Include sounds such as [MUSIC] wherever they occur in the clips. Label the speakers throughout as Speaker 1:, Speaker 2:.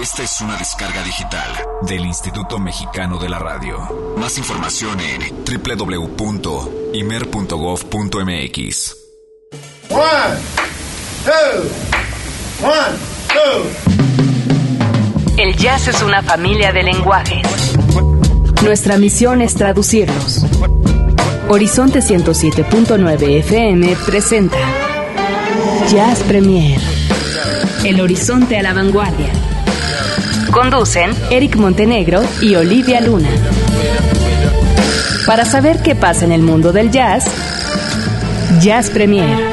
Speaker 1: Esta es una descarga digital del Instituto Mexicano de la Radio. Más información en www.imer.gov.mx.
Speaker 2: One, two, one, two.
Speaker 3: El jazz es una familia de lenguajes. Nuestra misión es traducirlos. Horizonte 107.9 FM presenta Jazz Premier. El horizonte a la vanguardia. Conducen Eric Montenegro y Olivia Luna. Para saber qué pasa en el mundo del jazz, Jazz Premier.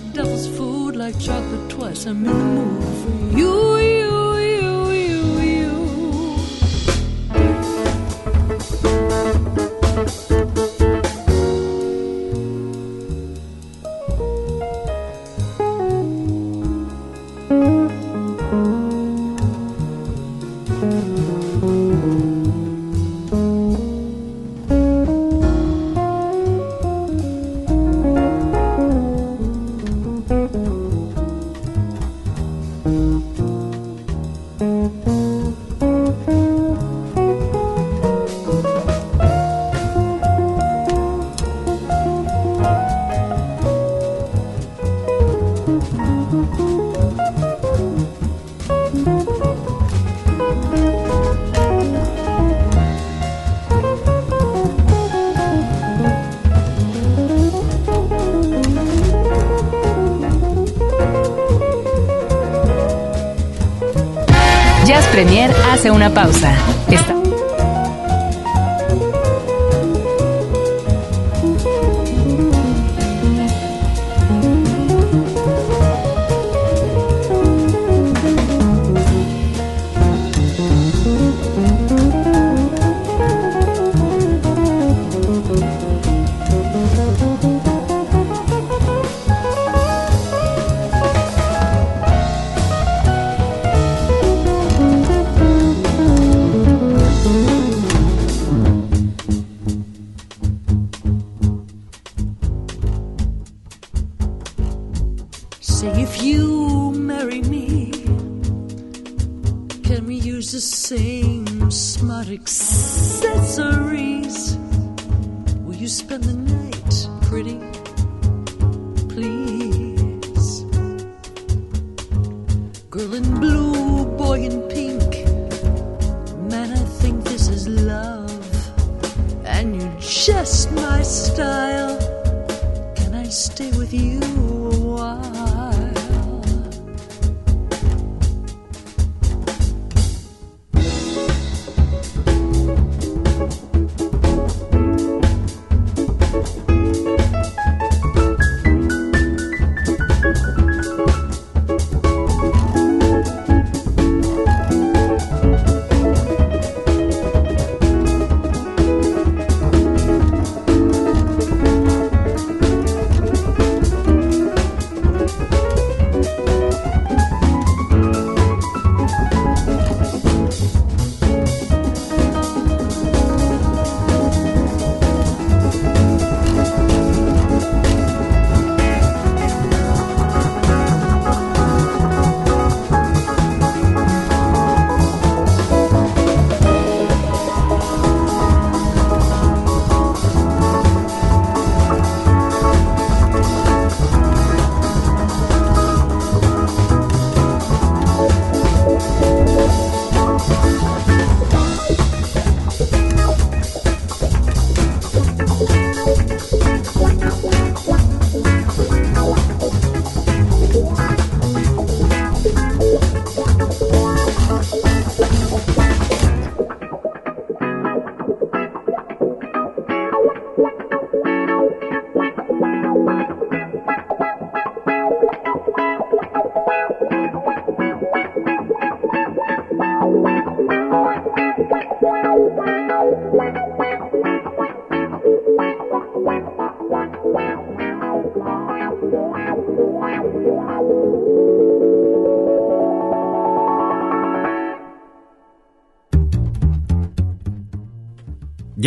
Speaker 4: Like, devil's food, like chocolate twice. I'm in the mood for you, you,
Speaker 3: una pausa.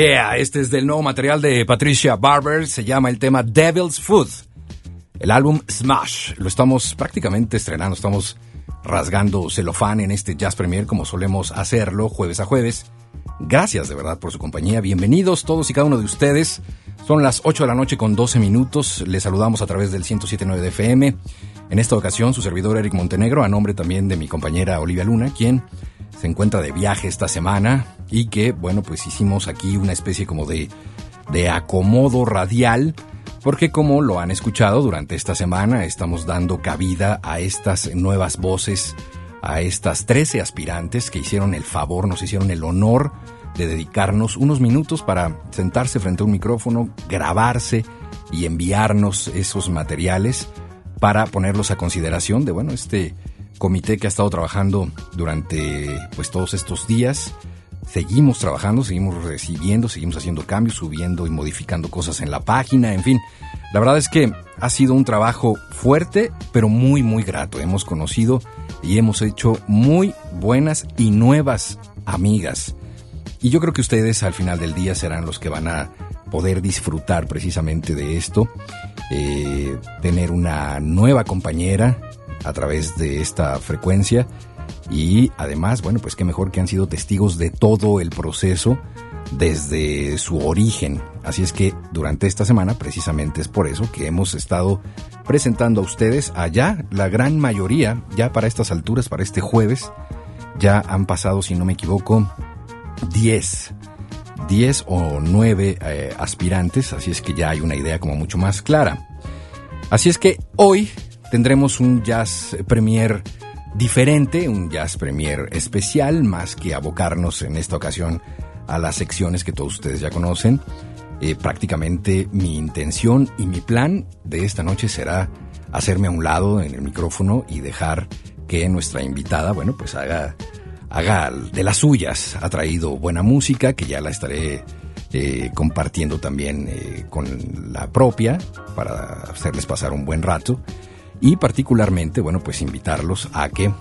Speaker 5: Este es del nuevo material de Patricia Barber, se llama el tema Devil's Food. El álbum Smash, lo estamos prácticamente estrenando, estamos rasgando celofán en este Jazz Premier como solemos hacerlo jueves a jueves. Gracias de verdad por su compañía, bienvenidos todos y cada uno de ustedes. Son las 8 de la noche con 12 minutos, les saludamos a través del 107.9 de FM. En esta ocasión su servidor Eric Montenegro, a nombre también de mi compañera Olivia Luna, quien se encuentra de viaje esta semana y que, bueno, pues hicimos aquí una especie como de, de acomodo radial, porque como lo han escuchado durante esta semana, estamos dando cabida a estas nuevas voces, a estas 13 aspirantes que hicieron el favor, nos hicieron el honor de dedicarnos unos minutos para sentarse frente a un micrófono, grabarse y enviarnos esos materiales para ponerlos a consideración de, bueno, este comité que ha estado trabajando durante pues todos estos días. Seguimos trabajando, seguimos recibiendo, seguimos haciendo cambios, subiendo y modificando cosas en la página, en fin. La verdad es que ha sido un trabajo fuerte, pero muy, muy grato. Hemos conocido y hemos hecho muy buenas y nuevas amigas. Y yo creo que ustedes al final del día serán los que van a poder disfrutar precisamente de esto. Eh, tener una nueva compañera a través de esta frecuencia y además, bueno, pues qué mejor que han sido testigos de todo el proceso desde su origen. Así es que durante esta semana, precisamente es por eso que hemos estado presentando a ustedes allá, la gran mayoría, ya para estas alturas, para este jueves, ya han pasado, si no me equivoco, 10, 10 o 9 eh, aspirantes, así es que ya hay una idea como mucho más clara. Así es que hoy tendremos un jazz premier diferente, un jazz premier especial, más que abocarnos en esta ocasión a las secciones que todos ustedes ya conocen. Eh, prácticamente mi intención y mi plan de esta noche será hacerme a un lado en el micrófono y dejar que nuestra invitada, bueno, pues haga, haga de las suyas. Ha traído buena música que ya la estaré eh, compartiendo también eh, con la propia para hacerles pasar un buen rato y particularmente, bueno, pues invitarlos a que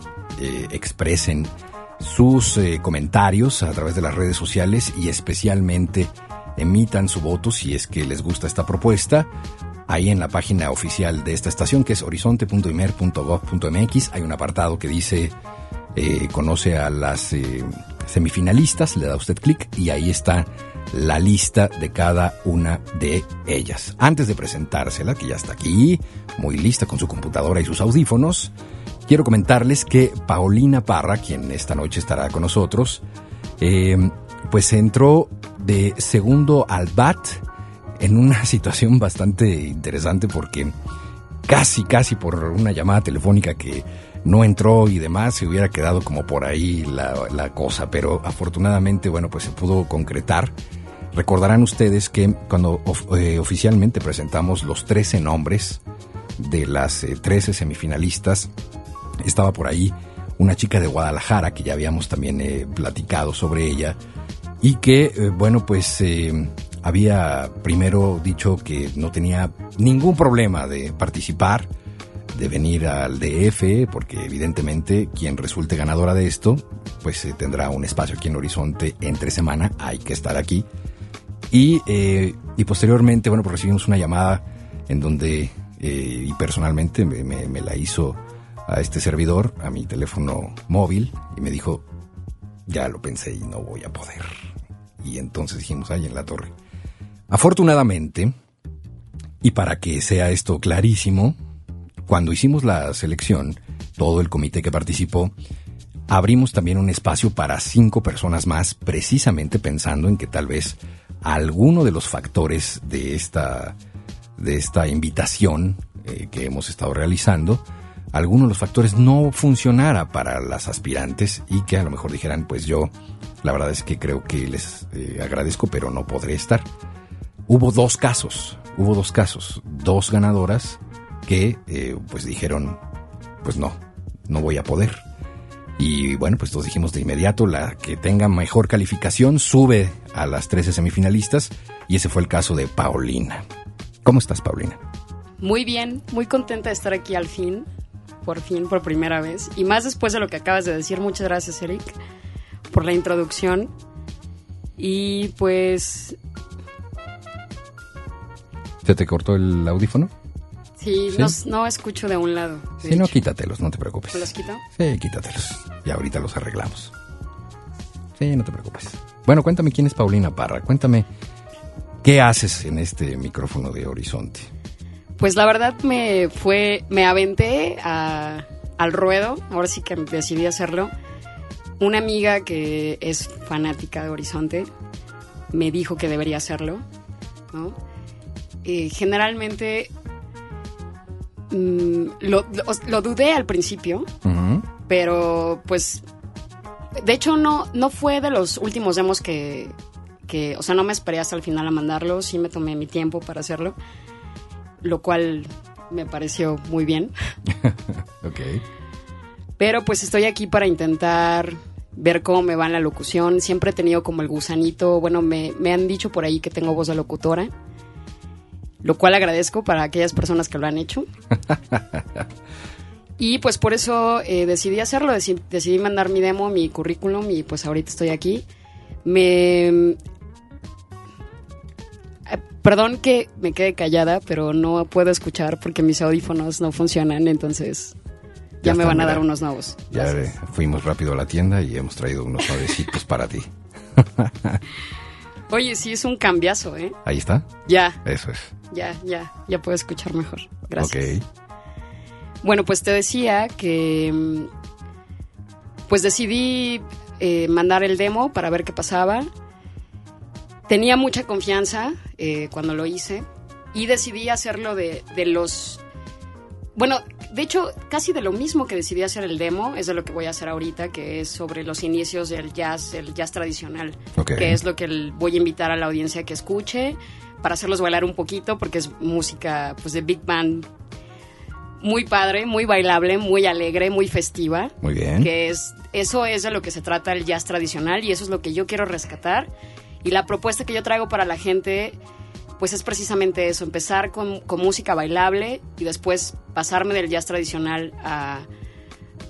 Speaker 5: eh, expresen sus eh, comentarios a través de las redes sociales y especialmente emitan su voto si es que les gusta esta propuesta. Ahí en la página oficial de esta estación que es horizonte.imer.gov.mx hay un apartado que dice eh, conoce a las semifinalistas, le da usted clic y ahí está la lista de cada una de ellas. Antes de presentársela, que ya está aquí, muy lista con su computadora y sus audífonos, quiero comentarles que Paulina Parra, quien esta noche estará con nosotros, eh, pues entró de segundo al BAT en una [LAUGHS] situación bastante interesante porque casi, casi por una llamada telefónica que no entró y demás, se hubiera quedado como por ahí la, la cosa, pero afortunadamente, bueno, pues se pudo concretar. Recordarán ustedes que cuando eh, oficialmente presentamos los 13 nombres de las 13 eh, semifinalistas, estaba por ahí una chica de Guadalajara que ya habíamos también eh, platicado sobre ella y que, bueno, pues había primero dicho que no tenía ningún problema de participar, de venir al DF, porque evidentemente quien resulte ganadora de esto, pues tendrá un espacio aquí en Horizonte entre semana, hay que estar aquí. Y, eh, y posteriormente, bueno, pues recibimos una llamada en donde, eh, y personalmente me, me, la hizo a este servidor, a mi teléfono móvil, y me dijo, ya lo pensé y no voy a poder. Y entonces dijimos, ay, en la torre. Afortunadamente, y para que sea esto clarísimo, cuando hicimos la selección, todo el comité que participó, abrimos también un espacio para cinco personas más, precisamente pensando en que tal vez alguno de los factores de esta, de esta invitación eh, que hemos estado realizando, alguno de los factores no funcionara para las aspirantes y que a lo mejor dijeran, pues yo, la verdad es que creo que les eh, agradezco, pero no podré estar. Hubo dos casos, hubo dos casos, dos ganadoras que eh, pues dijeron, pues no, no voy a poder. Y bueno, pues todos dijimos de inmediato, la que tenga mejor calificación sube a las 13 semifinalistas y ese fue el caso de Paulina. ¿Cómo estás, Paulina?
Speaker 6: Muy bien, muy contenta de estar aquí al fin, por fin, por primera vez. Y más después de lo que acabas de decir, muchas gracias, Eric, por la introducción. Y pues
Speaker 5: ¿Se te cortó el audífono?
Speaker 6: Sí,
Speaker 5: ¿Sí?
Speaker 6: No, no escucho de un lado. de
Speaker 5: Si no, quítatelos, no te preocupes.
Speaker 6: ¿Me los quito?
Speaker 5: Sí, quítatelos. Y ahorita los arreglamos. Sí, no te preocupes. Bueno, cuéntame quién es Paulina Parra. Cuéntame qué haces en este micrófono de Horizonte.
Speaker 6: Pues la verdad me fue, me aventé a- al ruedo, ahora sí que decidí hacerlo. Una amiga que es fanática de Horizonte me dijo que debería hacerlo, ¿no? Eh, generalmente mm, lo, lo- lo dudé al principio, pero pues de hecho no no fue de los últimos demos que, que o sea no me esperé hasta el final a mandarlo sí me tomé mi tiempo para hacerlo lo cual me pareció muy bien. [LAUGHS]
Speaker 5: Ok.
Speaker 6: pero pues estoy aquí para intentar ver cómo me va en la locución. Siempre he tenido como el gusanito bueno me, me han dicho por ahí que tengo voz de locutora lo cual agradezco para aquellas personas que lo han hecho [LAUGHS] Y pues por eso eh, decidí hacerlo, deci- decidí mandar mi demo, mi currículum y pues ahorita estoy aquí. Me... eh, perdón que me quede callada, pero no puedo escuchar porque mis audífonos no funcionan, entonces ya,
Speaker 5: Ya
Speaker 6: me van a
Speaker 5: mira.
Speaker 6: dar unos nuevos.
Speaker 5: Ya eh, fuimos rápido a la tienda y hemos traído unos nuevecitos para ti. [LAUGHS]
Speaker 6: Oye, sí, es un cambiazo, ¿eh?
Speaker 5: Ahí está.
Speaker 6: Ya,
Speaker 5: Eso es.
Speaker 6: ya, ya, ya puedo escuchar mejor. Gracias.
Speaker 5: Ok.
Speaker 6: Bueno, pues te decía que mm, pues decidí eh, mandar el demo para ver qué pasaba. Tenía mucha confianza eh, cuando lo hice y decidí hacerlo de, de los... Bueno, de hecho, casi de lo mismo que decidí hacer el demo es de lo que voy a hacer ahorita, que es sobre los inicios del jazz, el jazz tradicional,
Speaker 5: Ok.
Speaker 6: que es lo que voy a invitar a la audiencia que escuche para hacerlos bailar un poquito, porque es música pues de big band muy padre, muy bailable, muy alegre, muy festiva.
Speaker 5: Muy bien.
Speaker 6: Que es, eso es de lo que se trata el jazz tradicional y eso es lo que yo quiero rescatar. Y la propuesta que yo traigo para la gente, pues es precisamente eso, empezar con, con música bailable y después pasarme del jazz tradicional a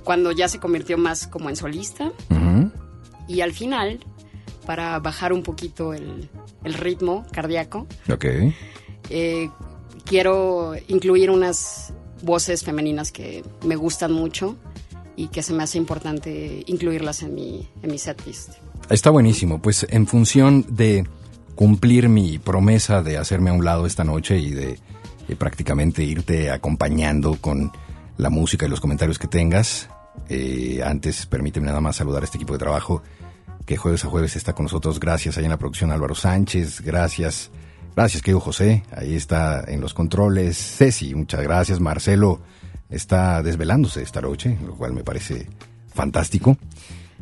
Speaker 6: cuando ya se convirtió más como en solista. Y al final, para bajar un poquito el, el ritmo cardíaco,
Speaker 5: Ok.
Speaker 6: eh, quiero incluir unas voces femeninas que me gustan mucho y que se me hace importante incluirlas en mi, en mi setlist.
Speaker 5: Está buenísimo. Pues en función de cumplir mi promesa de hacerme a un lado esta noche y de, eh, prácticamente irte acompañando con la música y los comentarios que tengas, eh, antes permíteme nada más saludar a este equipo de trabajo que jueves a jueves está con nosotros. Gracias ahí en la producción Álvaro Sánchez. Gracias. Gracias, querido José. Ahí está en los controles. Ceci, muchas gracias. Marcelo está desvelándose esta noche, lo cual me parece fantástico.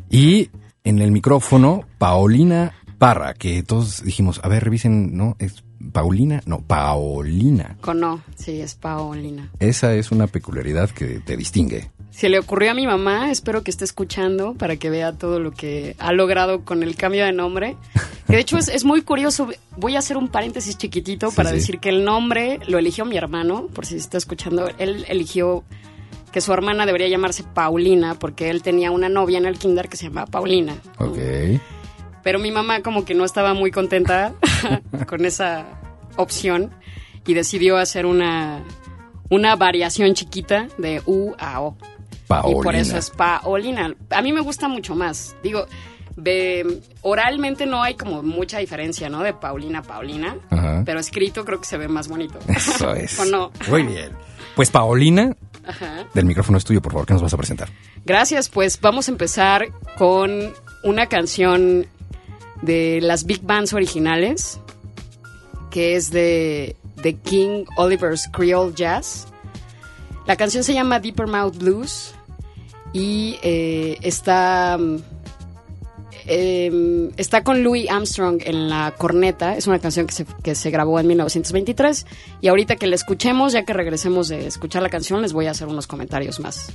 Speaker 5: Y en el micrófono, Paulina Parra, que todos dijimos, a ver, revisen, ¿no? ¿Es Paulina? No, Paulina.
Speaker 6: Con no, sí, es Paolina.
Speaker 5: Esa es una peculiaridad que te distingue.
Speaker 6: Se le ocurrió a mi mamá, espero que esté escuchando para que vea todo lo que ha logrado con el cambio de nombre. Que de hecho es, es muy curioso. Voy a hacer un paréntesis chiquitito
Speaker 5: Sí,
Speaker 6: para
Speaker 5: sí.
Speaker 6: decir que el nombre lo eligió mi hermano, por si está escuchando. Él eligió que su hermana debería llamarse Paulina porque él tenía una novia en el kinder que se llamaba Paulina.
Speaker 5: Ok.
Speaker 6: Pero mi mamá como que no estaba muy contenta [LAUGHS] con esa opción y decidió hacer una, una variación chiquita de U a O.
Speaker 5: Paulina.
Speaker 6: Y por eso es Paolina. A mí me gusta mucho más. Digo, de- oralmente no hay como mucha diferencia, ¿no? De Paulina a Paulina.
Speaker 5: Ajá.
Speaker 6: Pero escrito creo que se ve más bonito.
Speaker 5: Eso [LAUGHS] es.
Speaker 6: ¿O no?
Speaker 5: Muy bien. Pues Paulina,
Speaker 6: Ajá.
Speaker 5: del micrófono es tuyo, por favor, ¿qué nos vas a presentar?
Speaker 6: Gracias, pues vamos a empezar con una canción de las big bands originales, que es de, de King Oliver's Creole Jazz. La canción se llama Deeper Mouth Blues y eh, está, em, está con Louis Armstrong en la corneta. Es una canción que se, que se grabó en 1923 y ahorita que la escuchemos, ya que regresemos de escuchar la canción, les voy a hacer unos comentarios más.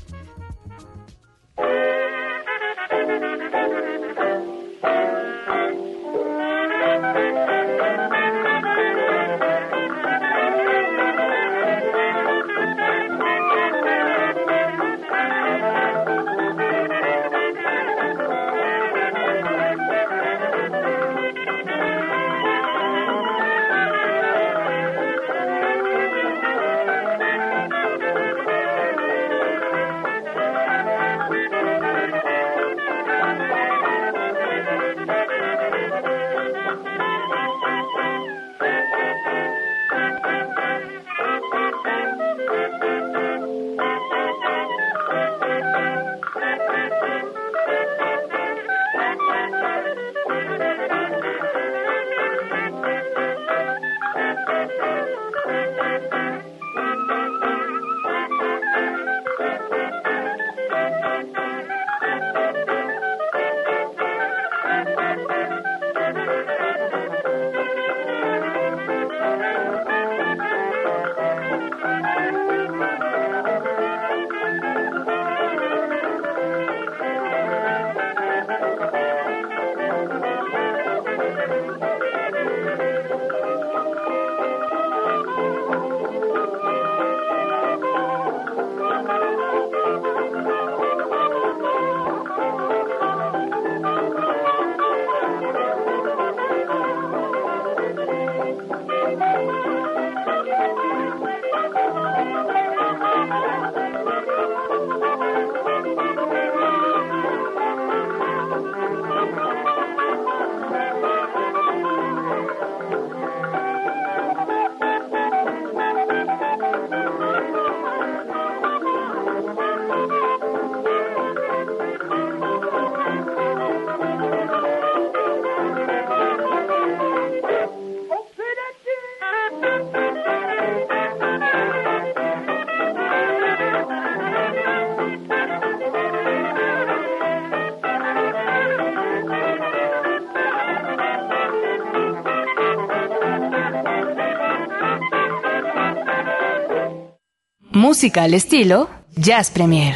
Speaker 3: Música al estilo Jazz Premier.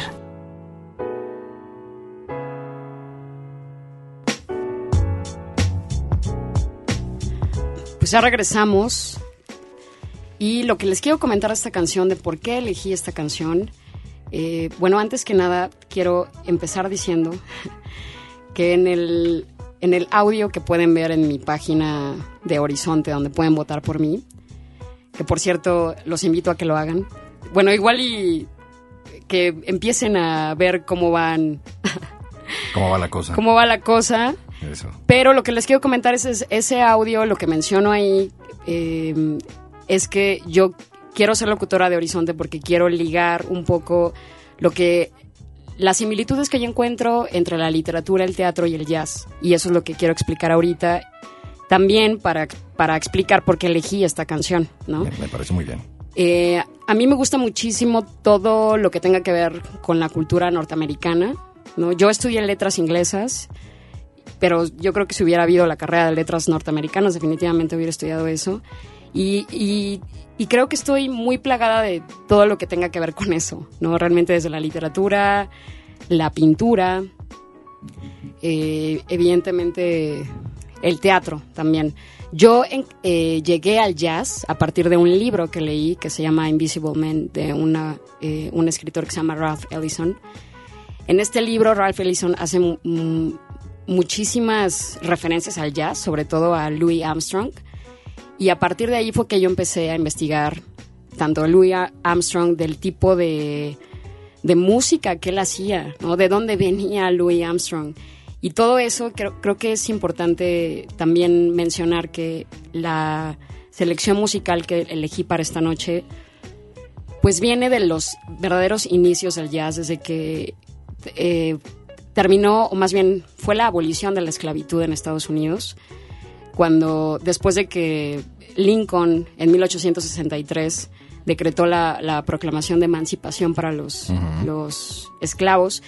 Speaker 6: Pues ya regresamos. Y lo que les quiero comentar esta canción, de por qué elegí esta canción. eh, bueno, antes que nada, quiero empezar diciendo [LAUGHS] que en el, en el audio que pueden ver en mi página de Horizonte, donde pueden votar por mí, que por cierto, los invito a que lo hagan. Bueno, igual y que empiecen a ver cómo van,
Speaker 5: ¿Cómo va la cosa?
Speaker 6: cómo va la cosa.
Speaker 5: Eso.
Speaker 6: Pero lo que les quiero comentar es, es- ese audio, lo que menciono ahí, eh, es que yo quiero ser locutora de Horizonte porque quiero ligar un poco lo que las similitudes que yo encuentro entre la literatura, el teatro y el jazz. Y eso es lo que quiero explicar ahorita. También para, para explicar por qué elegí esta canción, ¿no?
Speaker 5: Me, me parece muy bien.
Speaker 6: Eh, a mí me gusta muchísimo todo lo que tenga que ver con la cultura norteamericana. ¿no? Yo estudié letras inglesas, pero yo creo que si hubiera habido la carrera de letras norteamericanas, definitivamente hubiera estudiado eso. Y, creo que estoy muy plagada de todo lo que tenga que ver con eso, ¿no? Realmente desde la literatura, la pintura, eh, evidentemente el teatro también. Yo eh, llegué al jazz a partir de un libro que leí que se llama Invisible Men de una, eh, un escritor que se llama Ralph Ellison. En este libro Ralph Ellison hace mu- mu- muchísimas referencias al jazz, sobre todo a Louis Armstrong. Y a partir de ahí fue que yo empecé a investigar tanto a Louis Armstrong del tipo de, de música que él hacía, ¿no? De dónde venía Louis Armstrong. Y todo eso creo, creo que es importante también mencionar que la selección musical que elegí para esta noche pues viene de los verdaderos inicios del jazz, desde que eh, terminó, o más bien fue la abolición de la esclavitud en Estados Unidos, cuando después de que Lincoln en 1863 decretó la, la proclamación de emancipación para los, los esclavos.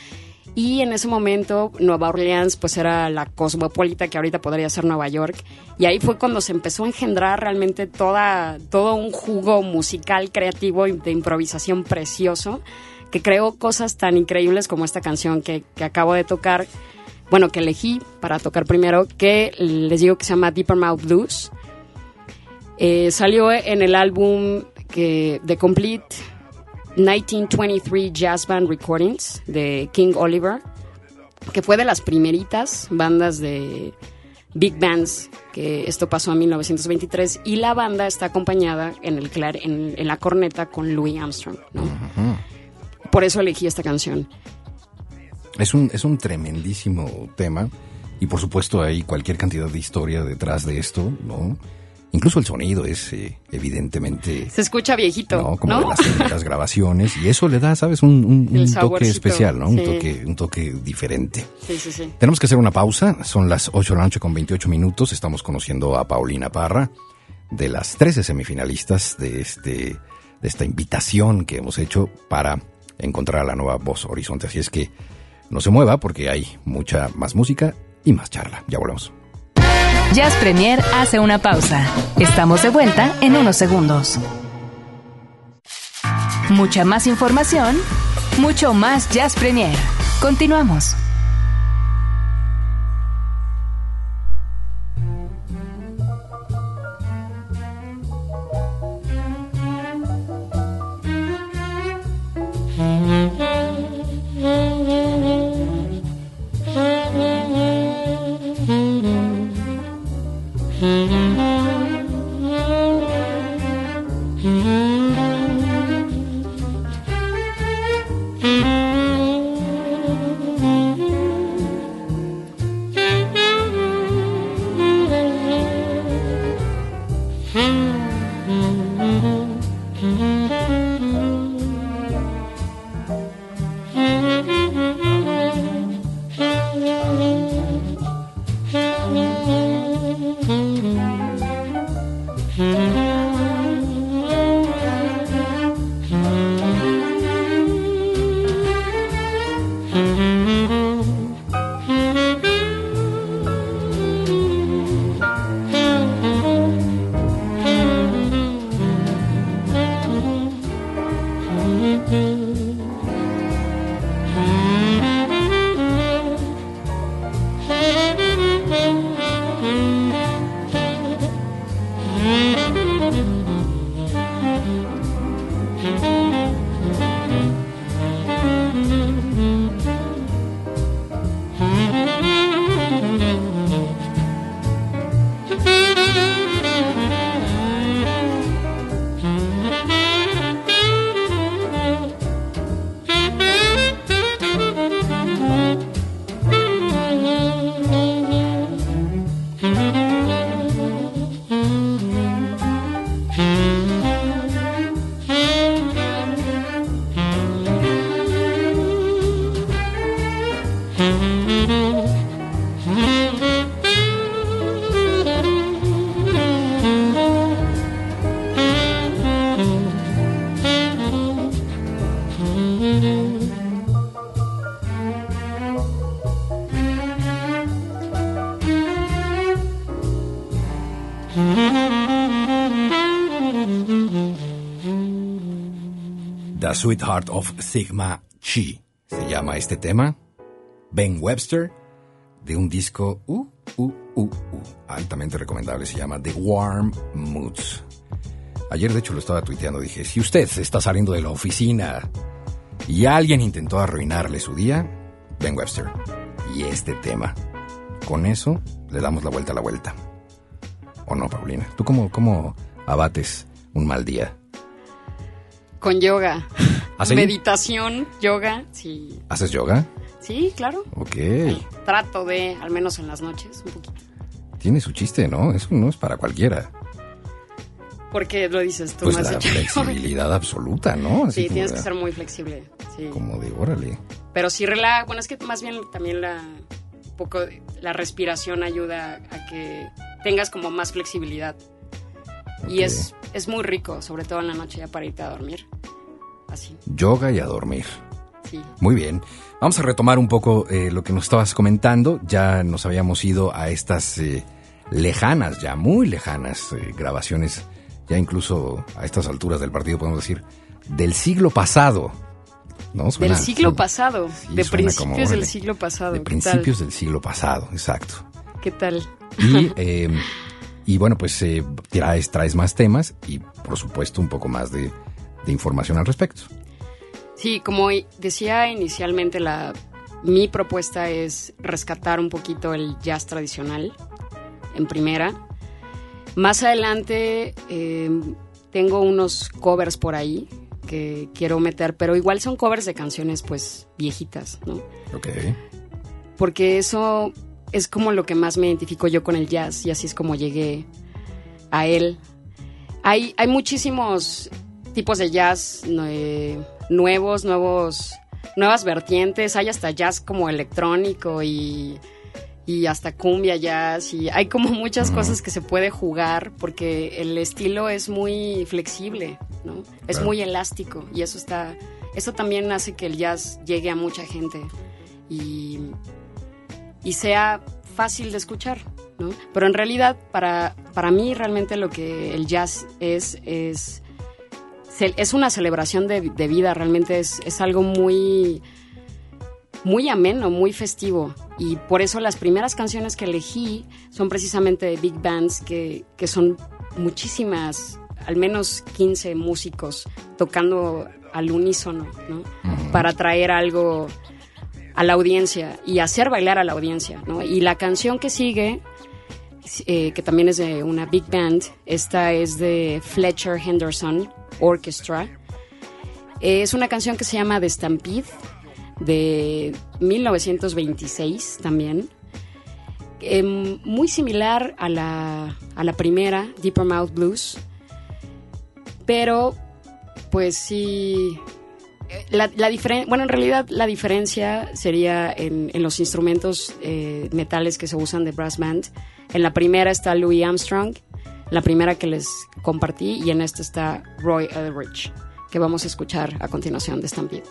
Speaker 6: Y en ese momento Nueva Orleans pues era la cosmopolita que ahorita podría ser Nueva York. Y ahí fue cuando se empezó a engendrar realmente toda, todo un jugo musical creativo y de improvisación precioso que creó cosas tan increíbles como esta canción que, que acabo de tocar, bueno, que elegí para tocar primero, que les digo que se llama Deeper Mouth Blues. Eh, salió en el álbum que, The Complete 1923 Jazz Band Recordings de King Oliver, que fue de las primeritas bandas de big bands que esto pasó en 1923 y la banda está acompañada en, el clar- en, en la corneta con Louis Armstrong. ¿no? Por eso elegí esta canción.
Speaker 5: Es un, es un tremendísimo tema y por supuesto hay cualquier cantidad de historia detrás de esto, ¿no? Incluso el sonido es eh, evidentemente
Speaker 6: Se escucha viejito,
Speaker 5: no, como
Speaker 6: ¿no?
Speaker 5: de las grabaciones y eso le da, sabes, un, un- toque especial, ¿no? Un toque, un toque diferente.
Speaker 6: Sí, sí, sí.
Speaker 5: Tenemos que hacer una pausa, son las 8 de la noche con 28 minutos, estamos conociendo a Paulina Parra, de las 13 semifinalistas de, este, de esta invitación que hemos hecho para encontrar a la nueva voz Horizonte. Así es que no se mueva porque hay mucha más música y más charla. Ya volvemos.
Speaker 3: Jazz Premier hace una pausa. Estamos de vuelta en unos segundos. Mucha más información, mucho más Jazz Premier. Continuamos.
Speaker 5: The Sweetheart of Sigma Chi se llama este tema. Ben Webster, de un disco uh, uh, uh, uh, altamente recomendable, se llama The Warm Moods. Ayer de hecho lo estaba tuiteando, dije, si usted está saliendo de la oficina y alguien intentó arruinarle su día, Ben Webster. Y este tema. Con eso le damos la vuelta a la vuelta. ¿O no, Paulina? ¿Tú cómo, cómo abates un mal día?
Speaker 6: Con yoga.
Speaker 5: ¿Ah, sí?
Speaker 6: Meditación, yoga, sí.
Speaker 5: ¿Haces yoga?
Speaker 6: Sí, claro.
Speaker 5: Ok.
Speaker 6: Trato de, al menos en las noches, un poquito.
Speaker 5: Tiene su chiste, ¿no? Eso no es para cualquiera.
Speaker 6: ¿Por qué lo dices tú?
Speaker 5: Pues
Speaker 6: has
Speaker 5: la
Speaker 6: hecho-
Speaker 5: flexibilidad [LAUGHS] absoluta, ¿no? Así
Speaker 6: Sí, tienes
Speaker 5: de-
Speaker 6: que ser muy flexible. Sí.
Speaker 5: Como de, órale.
Speaker 6: Pero sí relaja, bueno, es que más bien también la poco la respiración ayuda a que tengas como más flexibilidad. Y es, es muy rico, sobre todo en la noche ya para irte a dormir. Así,
Speaker 5: Yoga y a dormir.
Speaker 6: sí.
Speaker 5: Muy bien. Vamos a retomar un poco eh, lo que nos estabas comentando. Ya nos habíamos ido a estas eh, lejanas, ya muy lejanas eh, grabaciones, ya incluso a estas alturas del partido podemos decir, del siglo pasado. ¿no? Suena-
Speaker 6: del siglo pasado,
Speaker 5: sí,
Speaker 6: de
Speaker 5: como,
Speaker 6: principios del
Speaker 5: órale,
Speaker 6: siglo pasado.
Speaker 5: De
Speaker 6: ¿qué
Speaker 5: principios del siglo pasado, exacto.
Speaker 6: ¿Qué tal?
Speaker 5: Y, [LAUGHS] eh, y bueno, pues eh, traes, traes más temas y por supuesto un poco más de, de información al respecto.
Speaker 6: Sí, como decía inicialmente, la, mi propuesta es rescatar un poquito el jazz tradicional en primera. Más adelante eh, tengo unos covers por ahí que quiero meter, pero igual son covers de canciones pues viejitas, ¿no?
Speaker 5: Ok.
Speaker 6: Porque eso es como lo que más me identifico yo con el jazz y así es como llegué a él. Hay, hay muchísimos tipos de jazz eh, nuevos, nuevos, nuevas vertientes. Hay hasta jazz como electrónico y, y hasta cumbia jazz. Y hay como muchas cosas que se puede jugar porque el estilo es muy flexible, ¿no? Es muy elástico y eso está, eso también hace que el jazz llegue a mucha gente y, y sea fácil de escuchar, ¿no? Pero en realidad, para, para mí, realmente lo que el jazz es, es, es una celebración de, de vida, realmente es, es algo muy, muy ameno, muy festivo. Y por eso las primeras canciones que elegí son precisamente de big bands, que, que son muchísimas, al menos 15 músicos tocando al unísono, ¿no? Para traer algo a la audiencia y hacer bailar a la audiencia, ¿no? Y la canción que sigue, eh, que también es de una big band, esta es de Fletcher Henderson Orchestra. Es una canción que se llama The Stampede, de 1926 también. Em, muy similar a la, a la primera, Deeper Mouth Blues, pero pues sí la, diferen- bueno, en realidad la diferencia sería en, en los instrumentos eh, metales que se usan de brass band. En la primera está Louis Armstrong, la primera que les compartí, y en esta está Roy Eldridge, que vamos a escuchar a continuación de Stampede.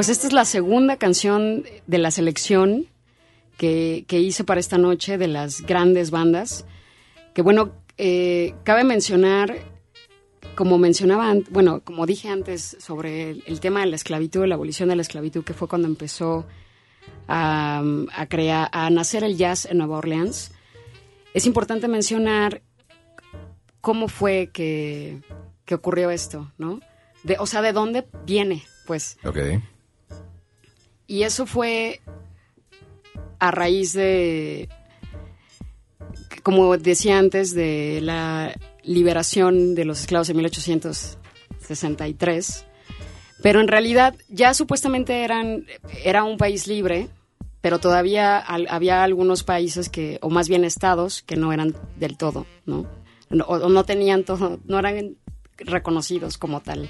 Speaker 6: Pues esta es la segunda canción de la selección que, que hice para esta noche de las grandes bandas. Que bueno, eh, cabe mencionar, como mencionaba, bueno, como dije antes sobre el, tema de la esclavitud, la abolición de la esclavitud, que fue cuando empezó a, a crear, a nacer el jazz en Nueva Orleans. Es importante mencionar cómo fue que, que ocurrió esto, ¿no? De, o sea, de dónde viene, pues.
Speaker 5: Ok.
Speaker 6: Y eso fue a raíz de, como decía antes, de la liberación de los esclavos en 1863. Pero en realidad ya supuestamente eran, era un país libre, pero todavía había algunos países que, o más bien estados, que no eran del todo, ¿no? O no tenían todo, no eran reconocidos como tal.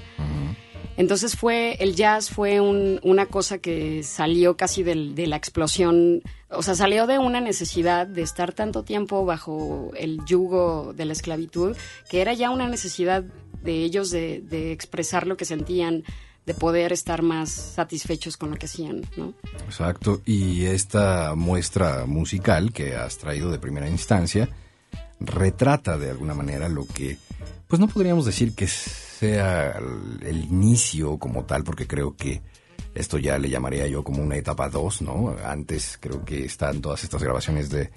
Speaker 6: Entonces fue, el jazz fue un- una cosa que salió casi del- de la explosión, o sea, salió de una necesidad de estar tanto tiempo bajo el yugo de la esclavitud, que era ya una necesidad de ellos de, de expresar lo que sentían, de poder estar más satisfechos con lo que hacían, ¿no?
Speaker 5: Exacto. Y esta muestra musical que has traído de primera instancia retrata de alguna manera lo que, pues no podríamos decir que sea el, inicio como tal, porque creo que esto ya le llamaría yo como una etapa 2, ¿no? Antes creo que están todas estas grabaciones de,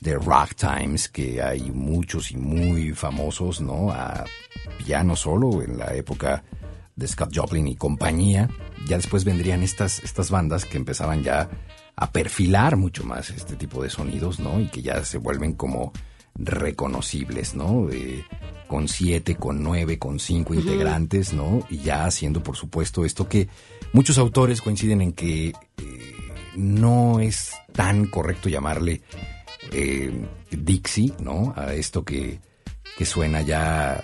Speaker 5: de Rock Times, que hay muchos y muy famosos, ¿no? A piano solo en la época de Scott Joplin y compañía. Ya después vendrían estas, estas bandas que empezaban ya a perfilar mucho más este tipo de sonidos, ¿no? Y que ya se vuelven como reconocibles, ¿no? Con siete, con nueve, con cinco integrantes, ¿no? Y ya haciendo, por supuesto, esto que muchos autores coinciden en que eh, no es tan correcto llamarle eh, Dixie, ¿no? A esto que, que suena ya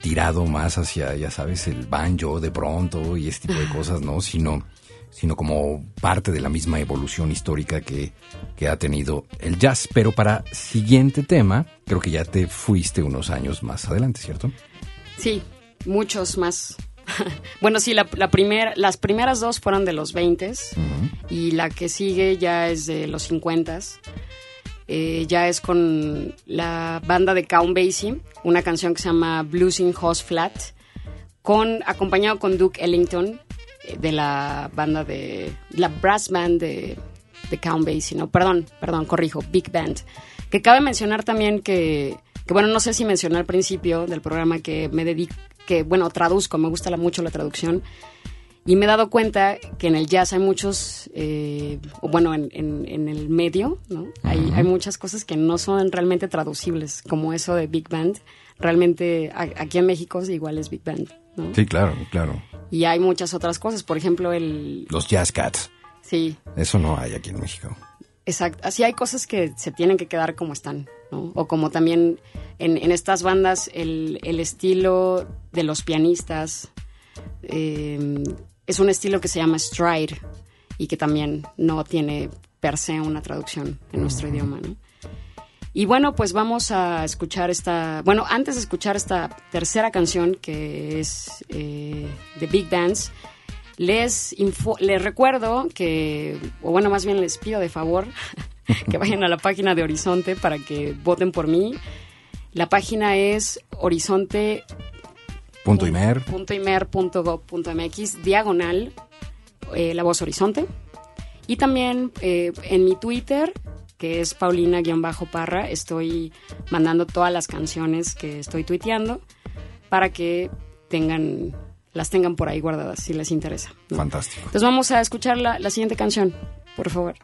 Speaker 5: tirado más hacia, ya sabes, el banjo de pronto y este tipo de cosas, ¿no? Sino, sino como parte de la misma evolución histórica que, que ha tenido el jazz. Pero para siguiente tema, creo que ya te fuiste unos años más adelante, ¿cierto?
Speaker 6: Sí, muchos más. [LAUGHS] bueno, sí, la, la primer- las primeras dos fueron de los 20 y la que sigue ya es de los 50 eh, ya es con la banda de Count Basie, una canción que se llama Bluesing House Flat, con, acompañado con Duke Ellington de la banda de la brass band de, de Count Basie, no, perdón, perdón, corrijo, Big Band. Que cabe mencionar también que, que bueno, no sé si mencioné al principio del programa que me dedico, que bueno, traduzco, me gusta la- mucho la traducción. Y me he dado cuenta que en el jazz hay muchos, eh, bueno, en, en- en el medio, ¿no? Hay, hay muchas cosas que no son realmente traducibles, como eso de Big Band. Realmente a- aquí en México igual es Big Band, ¿no?
Speaker 5: Sí, claro, claro.
Speaker 6: Y hay muchas otras cosas, por ejemplo, el...
Speaker 5: Los Jazz Cats.
Speaker 6: Sí,
Speaker 5: Eso no hay aquí en México.
Speaker 6: Exacto. Así hay cosas que se tienen que quedar como están, ¿no? O como también en, en estas bandas el, el estilo de los pianistas eh, es un estilo que se llama stride y que también no tiene per se una traducción en nuestro idioma, ¿no? Y bueno, pues vamos a escuchar esta, bueno, antes de escuchar esta tercera canción que es eh, de Big Bands, les, info- les recuerdo que, o bueno, más bien les pido de favor [LAUGHS] que vayan a la página de Horizonte para que voten por mí. La página es horizonte
Speaker 5: Punto Imer.
Speaker 6: .imer.gov.mx diagonal eh, La Voz Horizonte. Y también eh, en mi Twitter, que es Paulina-Parra, estoy mandando todas las canciones que estoy tuiteando para que tengan las tengan por ahí guardadas si les interesa. ¿no?
Speaker 5: Fantástico.
Speaker 6: Entonces vamos a escuchar la, la siguiente canción, por favor.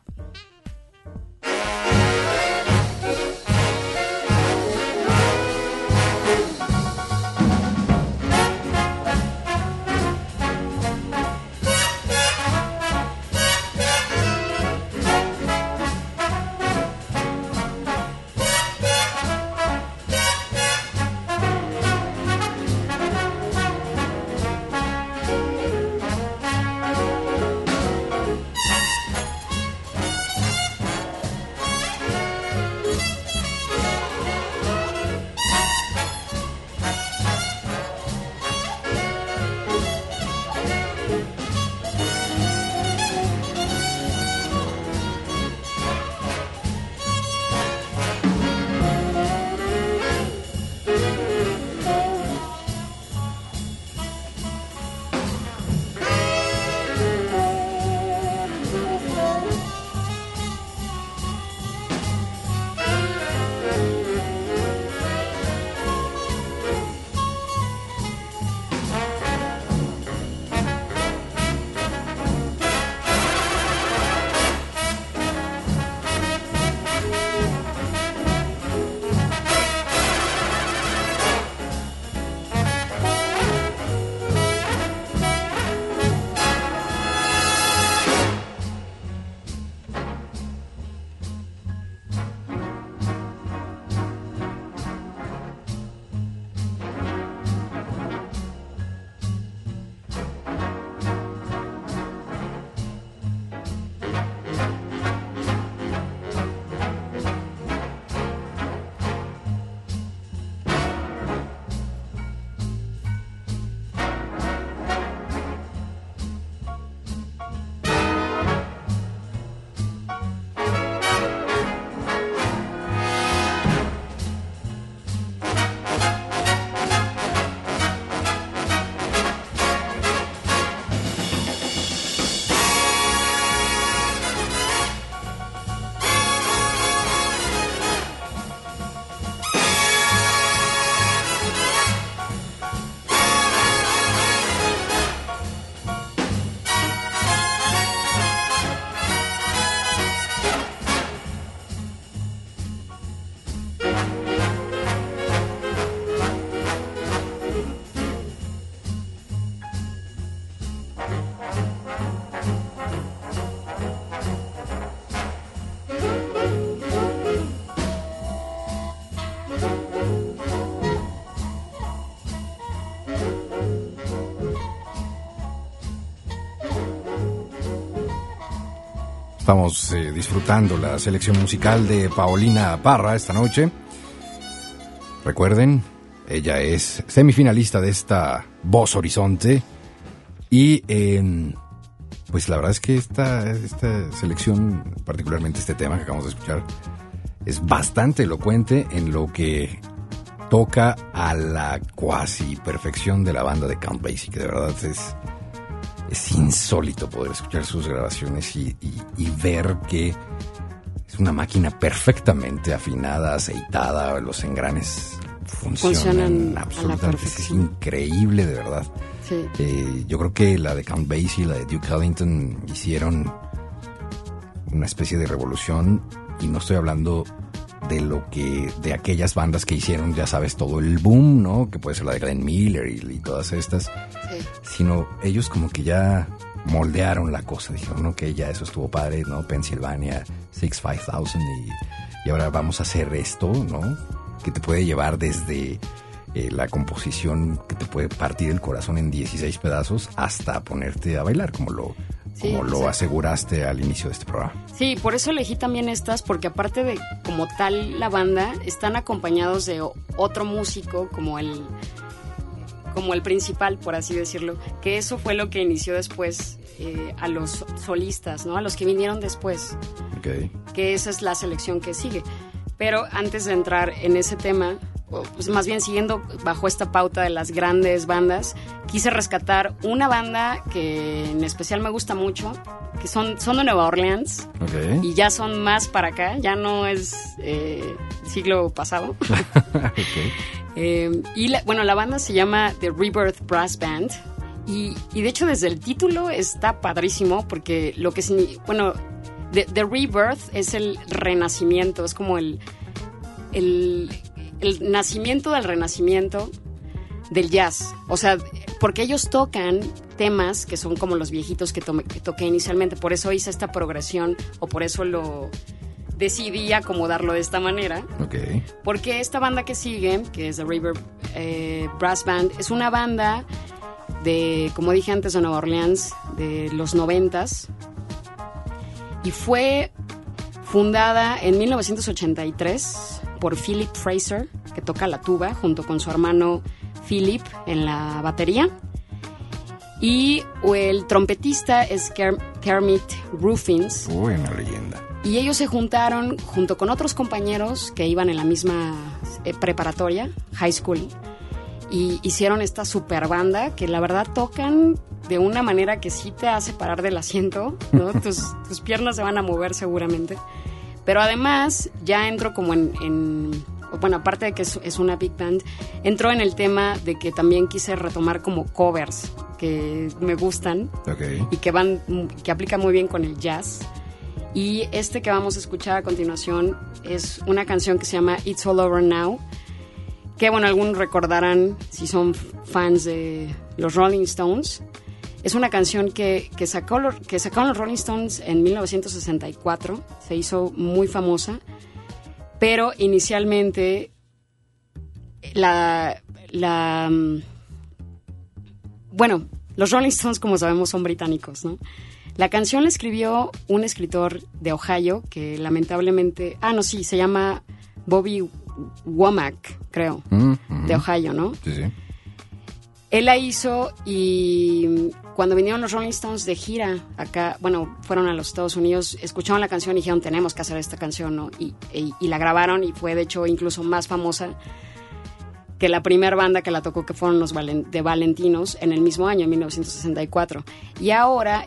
Speaker 5: Eh, disfrutando la selección musical de Paulina Parra esta noche. Recuerden, ella es semifinalista de esta Voz Horizonte. Y eh, pues la verdad es que esta, esta selección, particularmente este tema que acabamos de escuchar, es bastante elocuente en lo que toca a la cuasi perfección de la banda de Count Basie, que de verdad es, es insólito poder escuchar sus grabaciones y, y- y ver que es una máquina perfectamente afinada, aceitada, los engranes funcionan, absolutamente, es increíble de verdad.
Speaker 6: Sí.
Speaker 5: Eh, yo creo que la de Count Basie y la de Duke Ellington hicieron una especie de revolución y no estoy hablando de lo que de aquellas bandas que hicieron ya sabes todo el boom no que puede ser la de Glenn Miller y, y todas estas.
Speaker 6: Sí.
Speaker 5: sino ellos como que ya moldearon la cosa. Dijeron no que ya eso estuvo padre no Pennsylvania Six Five Thousand y, y ahora vamos a hacer esto no que te puede llevar desde eh, la composición que te puede partir el corazón en 16 pedazos hasta ponerte a bailar como lo
Speaker 6: Sí,
Speaker 5: como lo
Speaker 6: exacto.
Speaker 5: aseguraste al inicio de este programa
Speaker 6: Sí, por eso elegí también estas, porque aparte de como tal la banda, están acompañados de otro músico como el como el principal, por así decirlo, que eso fue lo que inició después eh, a los solistas, ¿no? A los que vinieron después,
Speaker 5: okay
Speaker 6: que esa es la selección que sigue. Pero antes de entrar en ese tema, pues más bien siguiendo bajo esta pauta de las grandes bandas, quise rescatar una banda que en especial me gusta mucho, que son, son de Nueva Orleans
Speaker 5: Ok.
Speaker 6: y ya son más para acá, ya no es eh, siglo pasado. [LAUGHS]
Speaker 5: Ok.
Speaker 6: Eh, y la- bueno, la banda se llama The Rebirth Brass Band. Y, y de hecho desde el título está padrísimo porque lo que signi- bueno, The, The Rebirth es el renacimiento, es como el, el, el nacimiento del renacimiento del jazz. O sea, porque ellos tocan temas que son como los viejitos que, tome- que toqué inicialmente. Por eso hice esta progresión o por eso lo decidí acomodarlo de esta manera.
Speaker 5: Ok.
Speaker 6: Porque esta banda que sigue, que es The River eh, Brass Band, es una banda de, como dije antes, de Nueva Orleans, de los noventas. Y fue fundada en 1983 por Philip Fraser, que toca la tuba, junto con su hermano Philip en la batería. Y el trompetista es Ker- Kermit Ruffins.
Speaker 5: Uy, una leyenda.
Speaker 6: Y ellos se juntaron junto con otros compañeros que iban en la misma eh, preparatoria, high school, y hicieron esta super banda que la verdad tocan de una manera que sí te hace parar del asiento, ¿no? [LAUGHS] tus, tus piernas se van a mover seguramente. Pero además ya entro como en, en- bueno, aparte de que es, es una big band, entró en el tema de que también quise retomar como covers que me gustan y que van que aplica muy bien con el jazz. Y este que vamos a escuchar a continuación es una canción que se llama It's All Over Now, que bueno, algunos recordarán si son fans de los Rolling Stones. Es una canción que, que, sacó, lo- que sacaron los Rolling Stones en 1964, se hizo muy famosa, pero inicialmente la, la mm, bueno, los Rolling Stones, como sabemos, son británicos, ¿no? La canción la escribió un escritor de Ohio que lamentablemente. Ah, no, sí, se llama Bobby Womack, creo,
Speaker 5: Mm,
Speaker 6: de Ohio, ¿no?
Speaker 5: Sí, sí.
Speaker 6: Él la hizo y cuando vinieron los Rolling Stones de gira acá, bueno, fueron a los Estados Unidos, escucharon la canción y dijeron, tenemos que hacer esta canción, ¿no? Y, y la grabaron y fue de hecho incluso más famosa que la primera banda que la tocó, que fueron los de Valentinos, en el mismo año, en 1964. Y ahora,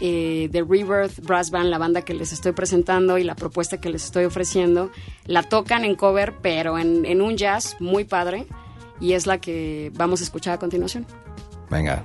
Speaker 6: eh, The Rebirth Brass Band, la banda que les estoy presentando y la propuesta que les estoy ofreciendo, la tocan en cover, pero en un jazz muy padre, y es la que vamos a escuchar a continuación.
Speaker 5: Venga.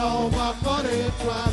Speaker 2: Trauma, corre, trauma.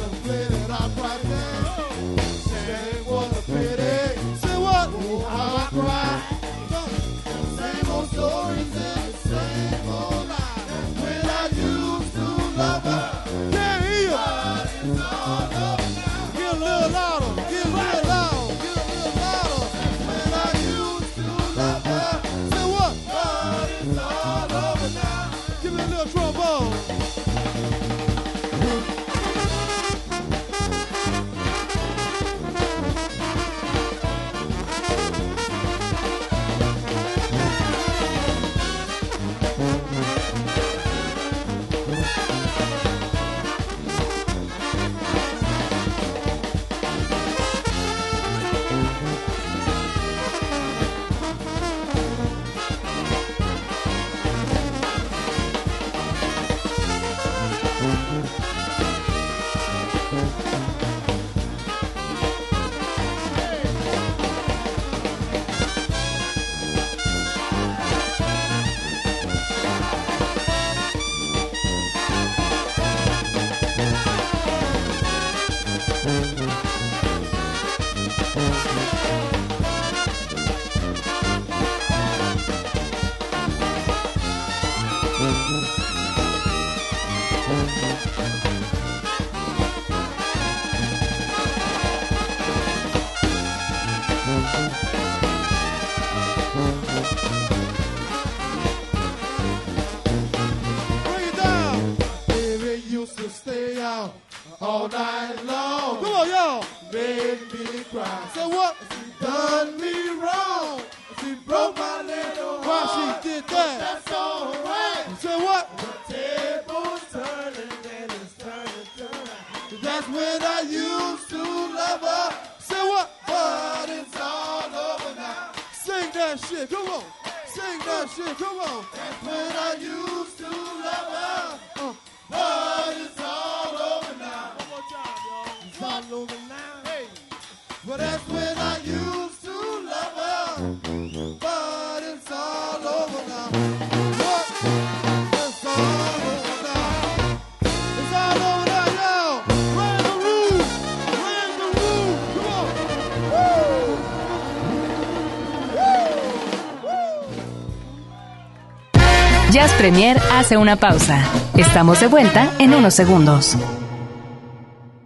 Speaker 3: Premier hace una pausa. Estamos de vuelta en unos segundos.